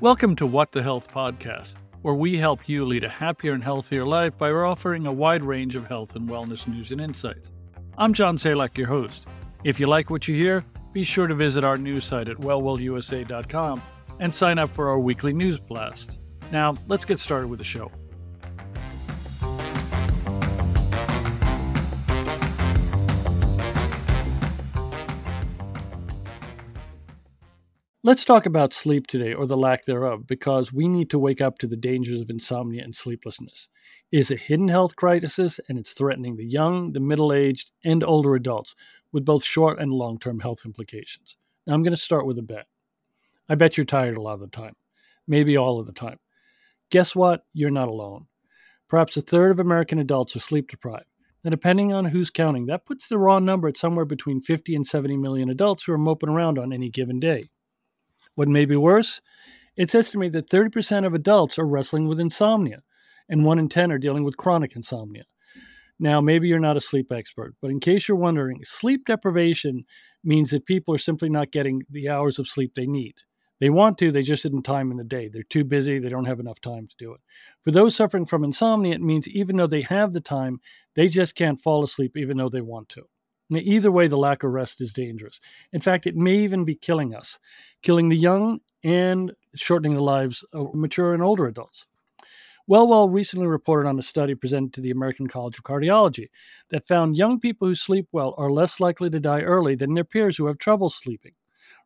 Welcome to What the Health podcast, where we help you lead a happier and healthier life by offering a wide range of health and wellness news and insights. I'm John Salak, your host. If you like what you hear, be sure to visit our news site at wellwellusa.com and sign up for our weekly news blasts. Now, let's get started with the show. Let's talk about sleep today, or the lack thereof, because we need to wake up to the dangers of insomnia and sleeplessness. It is a hidden health crisis, and it's threatening the young, the middle aged, and older adults, with both short and long term health implications. Now, I'm going to start with a bet. I bet you're tired a lot of the time, maybe all of the time. Guess what? You're not alone. Perhaps a third of American adults are sleep deprived. Now, depending on who's counting, that puts the raw number at somewhere between 50 and 70 million adults who are moping around on any given day. What may be worse? It's estimated that 30% of adults are wrestling with insomnia, and 1 in 10 are dealing with chronic insomnia. Now, maybe you're not a sleep expert, but in case you're wondering, sleep deprivation means that people are simply not getting the hours of sleep they need. They want to, they just didn't time in the day. They're too busy, they don't have enough time to do it. For those suffering from insomnia, it means even though they have the time, they just can't fall asleep even though they want to. Now, either way, the lack of rest is dangerous. In fact, it may even be killing us, killing the young and shortening the lives of mature and older adults. Wellwell recently reported on a study presented to the American College of Cardiology that found young people who sleep well are less likely to die early than their peers who have trouble sleeping.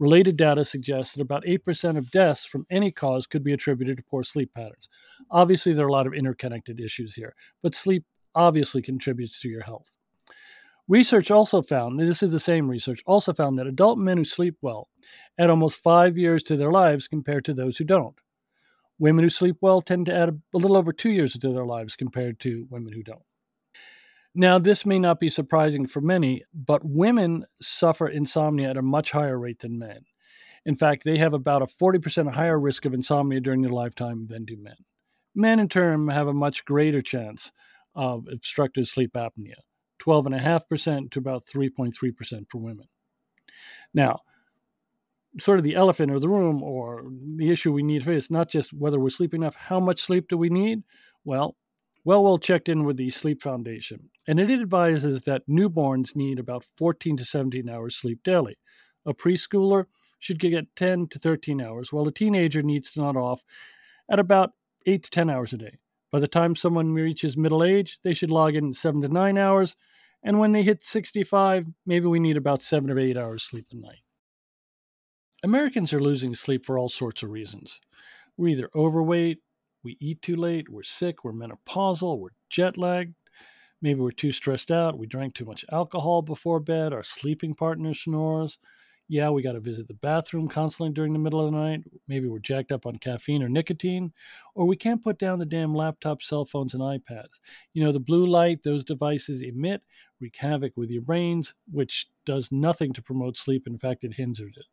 Related data suggests that about 8% of deaths from any cause could be attributed to poor sleep patterns. Obviously, there are a lot of interconnected issues here, but sleep obviously contributes to your health. Research also found, this is the same research, also found that adult men who sleep well add almost five years to their lives compared to those who don't. Women who sleep well tend to add a little over two years to their lives compared to women who don't. Now, this may not be surprising for many, but women suffer insomnia at a much higher rate than men. In fact, they have about a 40% higher risk of insomnia during their lifetime than do men. Men, in turn, have a much greater chance of obstructive sleep apnea, 12.5% to about 3.3% for women. Now, sort of the elephant in the room or the issue we need to face, not just whether we're sleeping enough, how much sleep do we need? Well, Wellwell checked in with the Sleep Foundation, and it advises that newborns need about 14 to 17 hours sleep daily. A preschooler should get 10 to 13 hours, while a teenager needs to nod off at about 8 to 10 hours a day. By the time someone reaches middle age, they should log in 7 to 9 hours, and when they hit 65, maybe we need about 7 or 8 hours sleep a night. Americans are losing sleep for all sorts of reasons. We're either overweight, we eat too late, we're sick, we're menopausal, we're jet lagged, maybe we're too stressed out, we drank too much alcohol before bed, our sleeping partner snores. Yeah, we got to visit the bathroom constantly during the middle of the night. Maybe we're jacked up on caffeine or nicotine, or we can't put down the damn laptop, cell phones, and iPads. You know, the blue light those devices emit wreak havoc with your brains, which does nothing to promote sleep. In fact, it hinders it.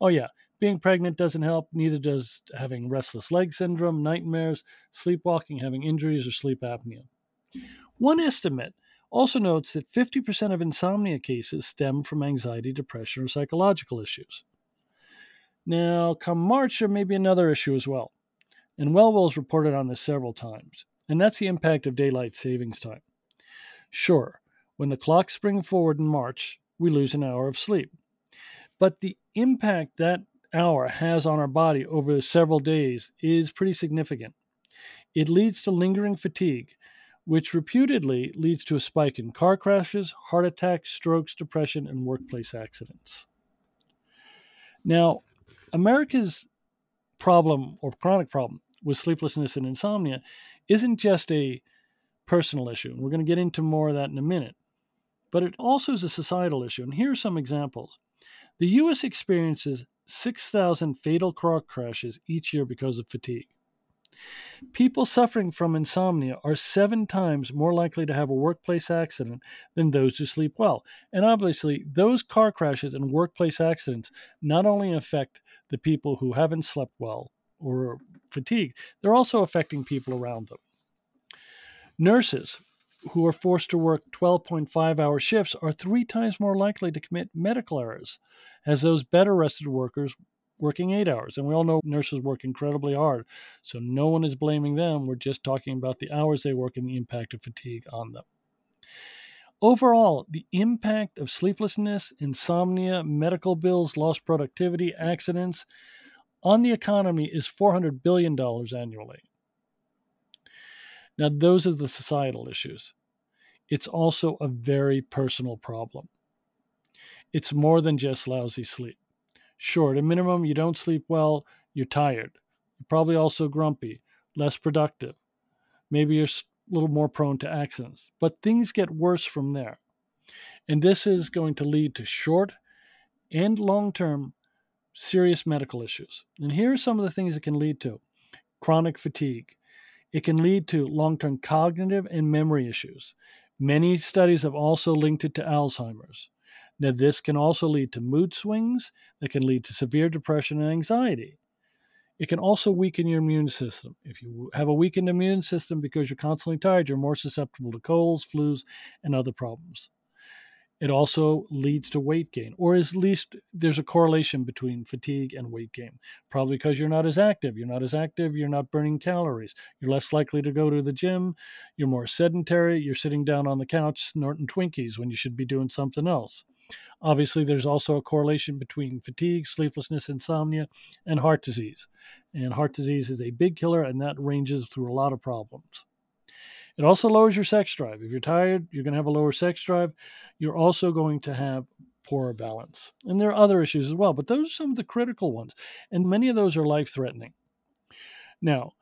Oh, yeah, being pregnant doesn't help, neither does having restless leg syndrome, nightmares, sleepwalking, having injuries, or sleep apnea. One estimate also notes that 50% of insomnia cases stem from anxiety, depression, or psychological issues. Now, come March, there may be another issue as well. And Wellwell's reported on this several times, and that's the impact of daylight savings time. Sure, when the clocks spring forward in March, we lose an hour of sleep. But the impact that hour has on our body over several days is pretty significant. It leads to lingering fatigue, which reputedly leads to a spike in car crashes, heart attacks, strokes, depression, and workplace accidents. Now, America's problem or chronic problem with sleeplessness and insomnia isn't just a personal issue. We're going to get into more of that in a minute. But it also is a societal issue. And here are some examples. The U.S. experiences 6,000 fatal car crashes each year because of fatigue. People suffering from insomnia are seven times more likely to have a workplace accident than those who sleep well. And obviously, those car crashes and workplace accidents not only affect the people who haven't slept well or fatigued, they're also affecting people around them. Nurses who are forced to work 12.5 hour shifts are three times more likely to commit medical errors as those better rested workers working eight hours. And we all know nurses work incredibly hard. So no one is blaming them. We're just talking about the hours they work and the impact of fatigue on them. Overall, the impact of sleeplessness, insomnia, medical bills, lost productivity, accidents on the economy is $400 billion annually. Now, those are the societal issues. It's also a very personal problem. It's more than just lousy sleep. Sure, at a minimum, you don't sleep well, you're tired. You're probably also grumpy, less productive. Maybe you're a little more prone to accidents. But things get worse from there. And this is going to lead to short and long term serious medical issues. And here are some of the things it can lead to chronic fatigue. It can lead to long term cognitive and memory issues. Many studies have also linked it to Alzheimer's. Now, this can also lead to mood swings that can lead to severe depression and anxiety. It can also weaken your immune system. If you have a weakened immune system because you're constantly tired, you're more susceptible to colds, flus, and other problems. It also leads to weight gain, or at least there's a correlation between fatigue and weight gain. Probably because you're not as active. You're not as active, you're not burning calories. You're less likely to go to the gym. You're more sedentary. You're sitting down on the couch snorting Twinkies when you should be doing something else. Obviously, there's also a correlation between fatigue, sleeplessness, insomnia, and heart disease. And heart disease is a big killer, and that ranges through a lot of problems. It also lowers your sex drive. If you're tired, you're going to have a lower sex drive. You're also going to have poorer balance. And there are other issues as well, but those are some of the critical ones. And many of those are life threatening. Now,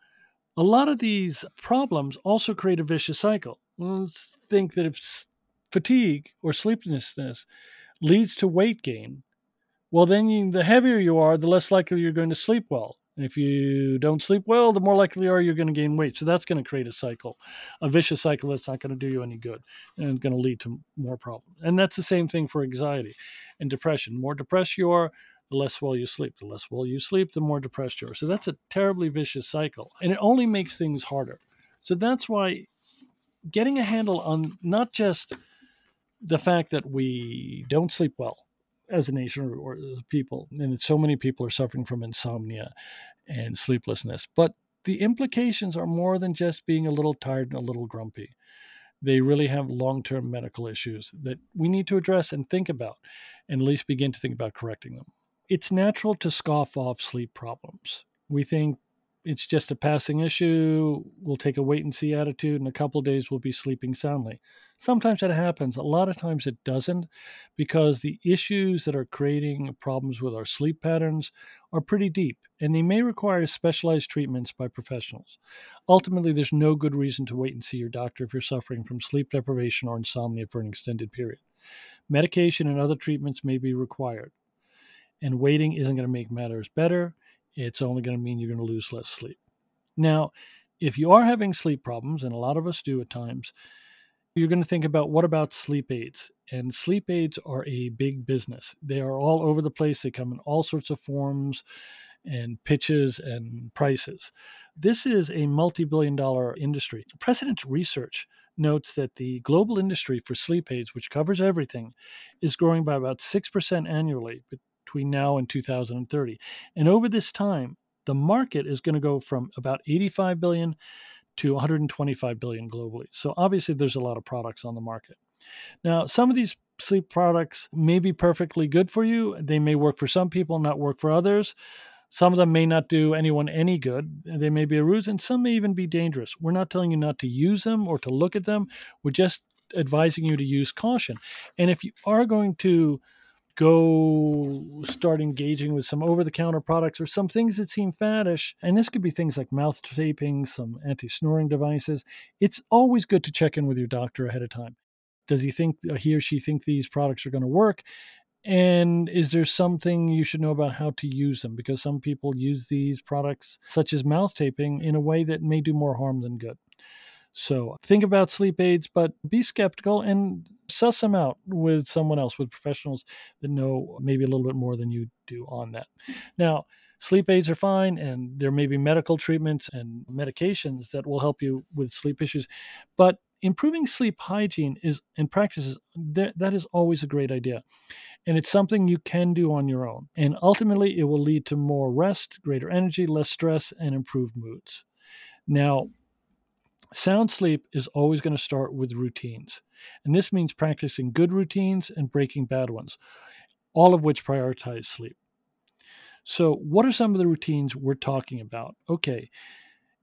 a lot of these problems also create a vicious cycle. Let's think that if fatigue or sleeplessness leads to weight gain, well, then you, the heavier you are, the less likely you're going to sleep well. If you don't sleep well, the more likely you are you're going to gain weight. So that's going to create a cycle, a vicious cycle that's not going to do you any good and going to lead to more problems. And that's the same thing for anxiety and depression. The more depressed you are, the less well you sleep. The less well you sleep, the more depressed you are. So that's a terribly vicious cycle. And it only makes things harder. So that's why getting a handle on not just the fact that we don't sleep well as a nation or, as people, and so many people are suffering from insomnia and sleeplessness. But the implications are more than just being a little tired and a little grumpy. They really have long term medical issues that we need to address and think about, and at least begin to think about correcting them. It's natural to scoff off sleep problems. We think it's just a passing issue. We'll take a wait and see attitude. In a couple days, we'll be sleeping soundly. Sometimes that happens. A lot of times it doesn't because the issues that are creating problems with our sleep patterns are pretty deep and they may require specialized treatments by professionals. Ultimately, there's no good reason to wait and see your doctor if you're suffering from sleep deprivation or insomnia for an extended period. Medication and other treatments may be required, and waiting isn't going to make matters better it's only going to mean you're going to lose less sleep. Now, if you are having sleep problems, and a lot of us do at times, you're going to think about what about sleep aids? And sleep aids are a big business. They are all over the place. They come in all sorts of forms and pitches and prices. This is a multi billion dollar industry. Precedence Research notes that the global industry for sleep aids, which covers everything, is growing by about 6% annually between now and 2030. And over this time, the market is going to go from about 85 billion to 125 billion globally. So obviously there's a lot of products on the market. Now, some of these sleep products may be perfectly good for you. They may work for some people, not work for others. Some of them may not do anyone any good. They may be a ruse, and some may even be dangerous. We're not telling you not to use them or to look at them. We're just advising you to use caution. And if you are going to go start engaging with some over the counter products or some things that seem faddish. And this could be things like mouth taping, some anti snoring devices. It's always good to check in with your doctor ahead of time. Does he think uh, he or she think these products are going to work? And is there something you should know about how to use them? Because some people use these products, such as mouth taping, in a way that may do more harm than good. So think about sleep aids, but be skeptical and suss them out with someone else, with professionals that know maybe a little bit more than you do on that. Now, sleep aids are fine, and there may be medical treatments and medications that will help you with sleep issues, but improving sleep hygiene is and practices that, that is always a great idea And it's something you can do on your own. And ultimately, it will lead to more rest, greater energy, less stress, and improved moods. Now, sound sleep is always going to start with routines. And this means practicing good routines and breaking bad ones, all of which prioritize sleep. So, what are some of the routines we're talking about? Okay,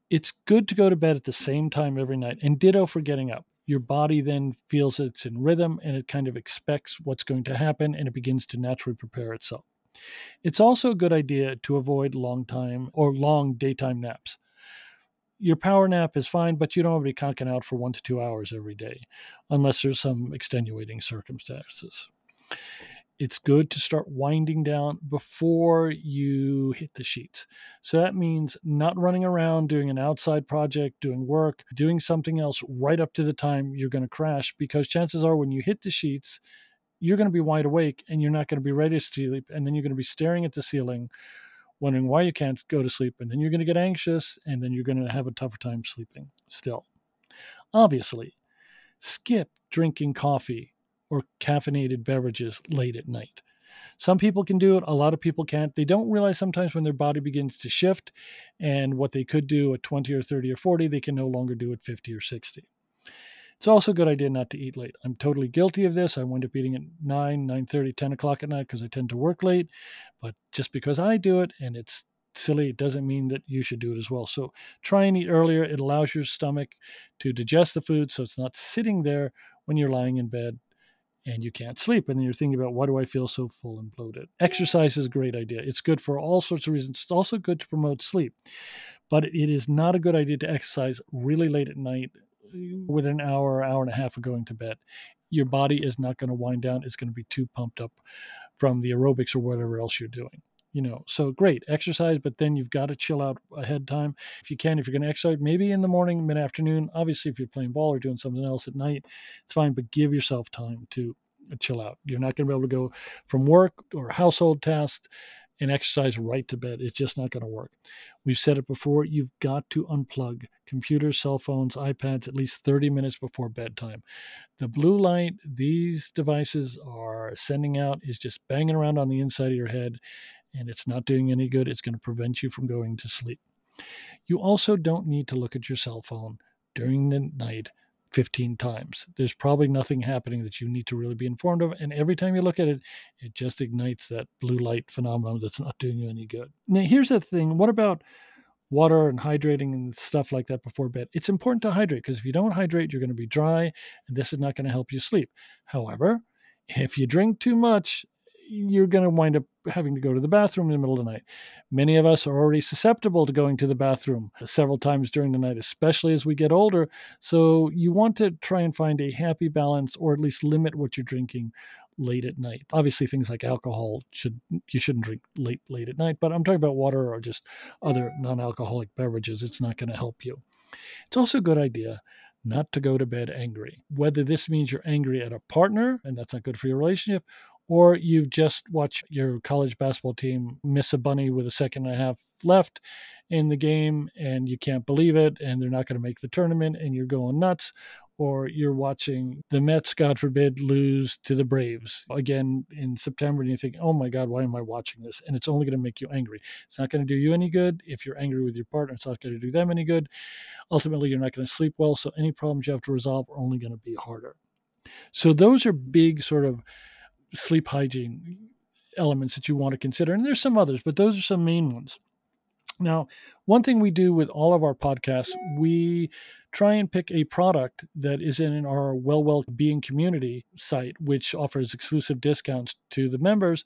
it's good to go to bed at the same time every night, and ditto for getting up. Your body then feels it's in rhythm and it kind of expects what's going to happen and it begins to naturally prepare itself. It's also a good idea to avoid long time or long daytime naps your power nap is fine, but you don't want to be conking out for one to two hours every day unless there's some extenuating circumstances. It's good to start winding down before you hit the sheets. So that means not running around doing an outside project, doing work, doing something else right up to the time you're going to crash because chances are when you hit the sheets, you're going to be wide awake and you're not going to be ready to sleep. And then you're going to be staring at the ceiling wondering why you can't go to sleep, and then you're going to get anxious, and then you're going to have a tougher time sleeping still. Obviously, skip drinking coffee or caffeinated beverages late at night. Some people can do it, a lot of people can't. They don't realize sometimes when their body begins to shift and what they could do at 20 or 30 or 40, they can no longer do at 50 or 60. It's also a good idea not to eat late. I'm totally guilty of this. I wind up eating at 9, 9.30, 10 o'clock at night because I tend to work late. But just because I do it and it's silly, it doesn't mean that you should do it as well. So try and eat earlier. It allows your stomach to digest the food so it's not sitting there when you're lying in bed and you can't sleep. And you're thinking about why do I feel so full and bloated? Exercise is a great idea. It's good for all sorts of reasons. It's also good to promote sleep. But it is not a good idea to exercise really late at night Mm. within an hour, hour and a half of going to bed. Your body is not going to wind down. It's going to be too pumped up from the aerobics or whatever else you're doing. You know, so great exercise, but then you've got to chill out ahead time. If you can, if you're going to exercise, maybe in the morning, mid afternoon. Obviously, if you're playing ball or doing something else at night, it's fine, but give yourself time to uh, chill out. You're not going to be able to go from work or household tasks and exercise right to bed. It's just not going to work. We've said it before, you've got to unplug computers, cell phones, iPads at least 30 minutes before bedtime. The blue light these devices are sending out is just banging around on the inside of your head, and it's not doing any good. It's going to prevent you from going to sleep. You also don't need to look at your cell phone during the night 15 times. There's probably nothing happening that you need to really be informed of. And every time you look at it, it just ignites that blue light phenomenon that's not doing you any good. Now, here's the thing what about water and hydrating and stuff like that before bed? It's important to hydrate because if you don't hydrate, you're going to be dry, and this is not going to help you sleep. However, if you drink too much, you're going to wind up having to go to the bathroom in the middle of the night. Many of us are already susceptible to going to the bathroom several times during the night, especially as we get older. So you want to try and find a happy balance or at least limit what you're drinking late at night. Obviously things like alcohol should you shouldn't drink late late at night, but I'm talking about water or just other non-alcoholic beverages. It's not going to help you. It's also a good idea not to go to bed angry. Whether this means you're angry at a partner and that's not good for your relationship, or you've just watched your college basketball team miss a bunny with a second and a half left in the game and you can't believe it and they're not going to make the tournament and you're going nuts or you're watching the Mets, God forbid, lose to the Braves again in September, and you think, oh my God, why am I watching this? And it's only going to make you angry. It's not going to do you any good. If you're angry with your partner, it's not going to do them any good. Ultimately, you're not going to sleep well. So any problems you have to resolve are only going to be harder. So those are big sort of sleep hygiene elements that you want to consider. And there's some others, but those are some main ones. Now, one thing we do with all of our podcasts, we try and pick a product that is in our Well Well Being community site, which offers exclusive discounts to the members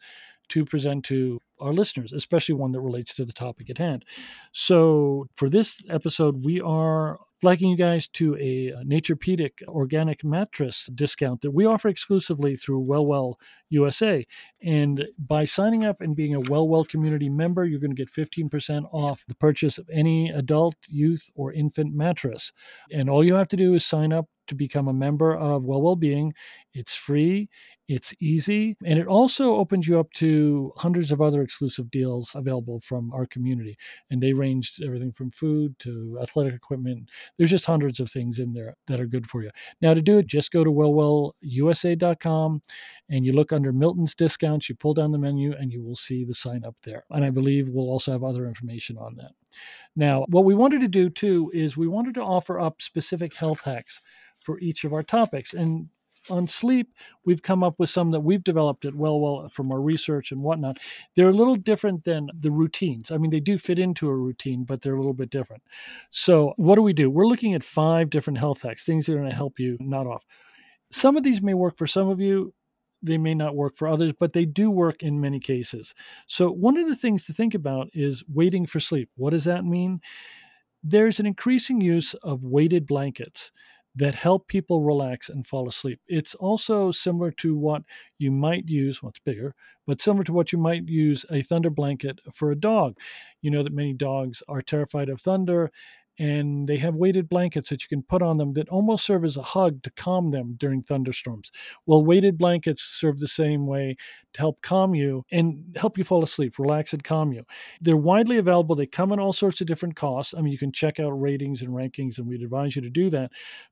to present to our listeners, especially one that relates to the topic at hand. So, for this episode, we are flagging you guys to a Naturepedic organic mattress discount that we offer exclusively through Well Well USA. And by signing up and being a Well Well community member, you're going to get 15% off the purchase of any adult, youth, or infant mattress. And all you have to do is sign up to become a member of Well Being. It's free It's easy, and it also opens you up to hundreds of other exclusive deals available from our community. And they range everything from food to athletic equipment. There's just hundreds of things in there that are good for you. Now, to do it, just go to wellwellusa.com and you look under Milton's discounts. You pull down the menu, and you will see the sign up there. And I believe we'll also have other information on that. Now, what we wanted to do too is we wanted to offer up specific health hacks for each of our topics. And on sleep, we've come up with some that we've developed at Well Well from our research and whatnot. They're a little different than the routines. I mean, they do fit into a routine, but they're a little bit different. So, what do we do? We're looking at five different health hacks, things that are going to help you not off. Some of these may work for some of you. They may not work for others, but they do work in many cases. So, one of the things to think about is waiting for sleep. What does that mean? There's an increasing use of weighted blankets that help people relax and fall asleep. It's also similar to what you might use, well, bigger, but similar to what you might use a thunder blanket for a dog. You know that many dogs are terrified of thunder and they have weighted blankets that you can put on them that almost serve as a hug to calm them during thunderstorms. Well, weighted blankets serve the same way to help calm you and help you fall asleep, relax and calm you. They're widely available. They come in all sorts of different costs. I mean, you can check out ratings and rankings, and we'd advise you to do that.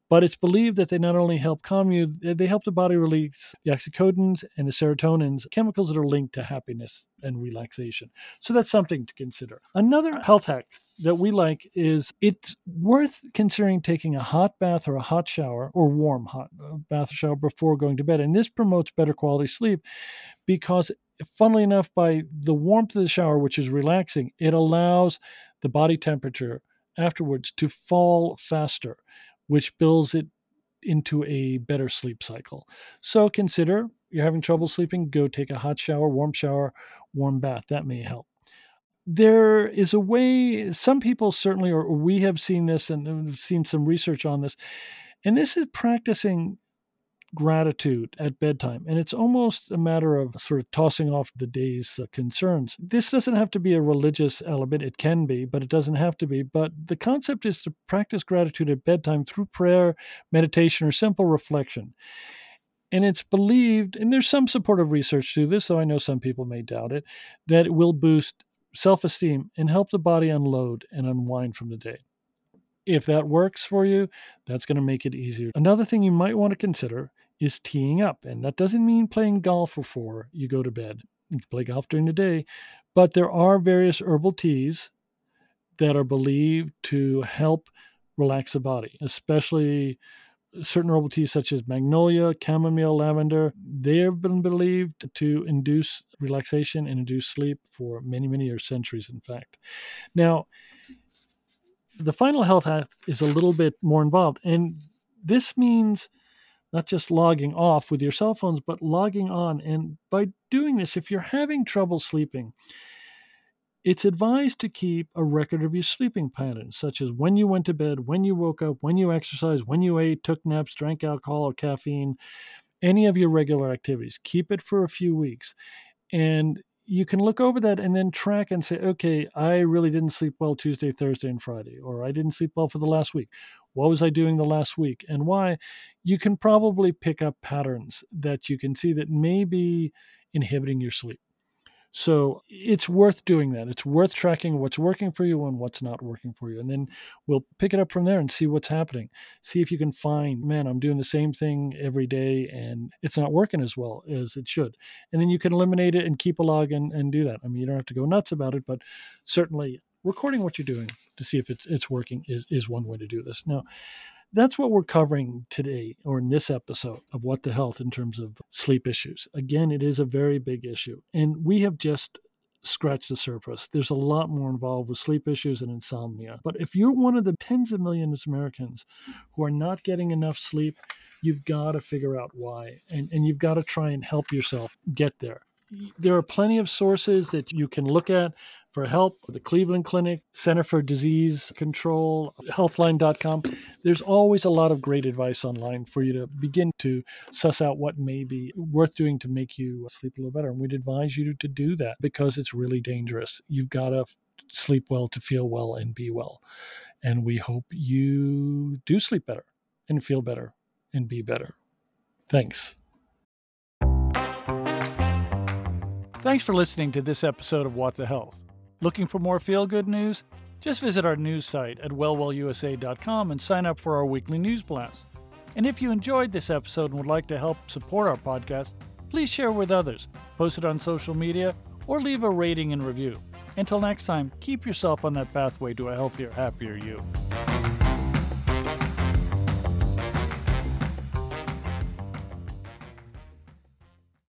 But it's believed that they not only help calm you, they help the body release the oxycodons and the serotonins, chemicals that are linked to happiness and relaxation. So that's something to consider. Another health hack that we like is it's worth considering taking a hot bath or a hot shower or warm hot uh, bath or shower before going to bed. And this promotes better quality sleep because, funnily enough, by the warmth of the shower, which is relaxing, it allows the body temperature afterwards to fall faster, which builds it into a better sleep cycle. So consider you're having trouble sleeping, go take a hot shower, warm shower, warm bath. That may help there is a way some people certainly or we have seen this and uh, seen some research on this and this is practicing gratitude at bedtime and it's almost a matter of sort of tossing off the day's uh, concerns this doesn't have to be a religious element it can be but it doesn't have to be but the concept is to practice gratitude at bedtime through prayer meditation or simple reflection and it's believed and there's some supportive research to this though i know some people may doubt it that it will boost self esteem, and help the body unload and unwind from the day. If that works for you, that's going to make it easier. Another thing you might want to consider is teeing up. And that doesn't mean playing golf before you go to bed. You can play golf during the day, but there are various herbal teas that are believed to help relax the body, especially certain herbal teas such as magnolia, chamomile, lavender, they have been believed to induce relaxation and induce sleep for many, many years, centuries, in fact. Now, the final health hack is a little bit more involved, and this means not just logging off with your cell phones, but logging on. And by doing this, if you're having trouble sleeping, it's advised to keep a record of your sleeping patterns, such as when you went to bed, when you woke up, when you exercised, when you ate, took naps, drank alcohol or caffeine, any of your regular activities. Keep it for a few weeks. And you can look over that and then track and say, okay, I really didn't sleep well Tuesday, Thursday, and Friday, or I didn't sleep well for the last week. What was I doing the last week and why? You can probably pick up patterns that you can see that may be inhibiting your sleep. So it's worth doing that. It's worth tracking what's working for you and what's not working for you. And then we'll pick it up from there and see what's happening. See if you can find, man, I'm doing the same thing every day and it's not working as well as it should. And then you can eliminate it and keep a log and, and do that. I mean, you don't have to go nuts about it, but certainly recording what you're doing to see if it's it's working is, is one way to do this. Now, that's what we're covering today or in this episode of What the Health in terms of sleep issues. Again, it is a very big issue. And we have just scratched the surface. There's a lot more involved with sleep issues and insomnia. But if you're one of the tens of millions of Americans who are not getting enough sleep, you've got to figure out why. And, and you've got to try and help yourself get there. There are plenty of sources that you can look at for help, with the Cleveland Clinic, Center for Disease Control, healthline.com. There's always a lot of great advice online for you to begin to suss out what may be worth doing to make you sleep a little better. And we'd advise you to do that because it's really dangerous. You've got to sleep well to feel well and be well. And we hope you do sleep better and feel better and be better. Thanks. Thanks for listening to this episode of What the Health. Looking for more feel good news? Just visit our news site at wellwellusa.com and sign up for our weekly news blast. And if you enjoyed this episode and would like to help support our podcast, please share with others, post it on social media, or leave a rating and review. Until next time, keep yourself on that pathway to a healthier, happier you.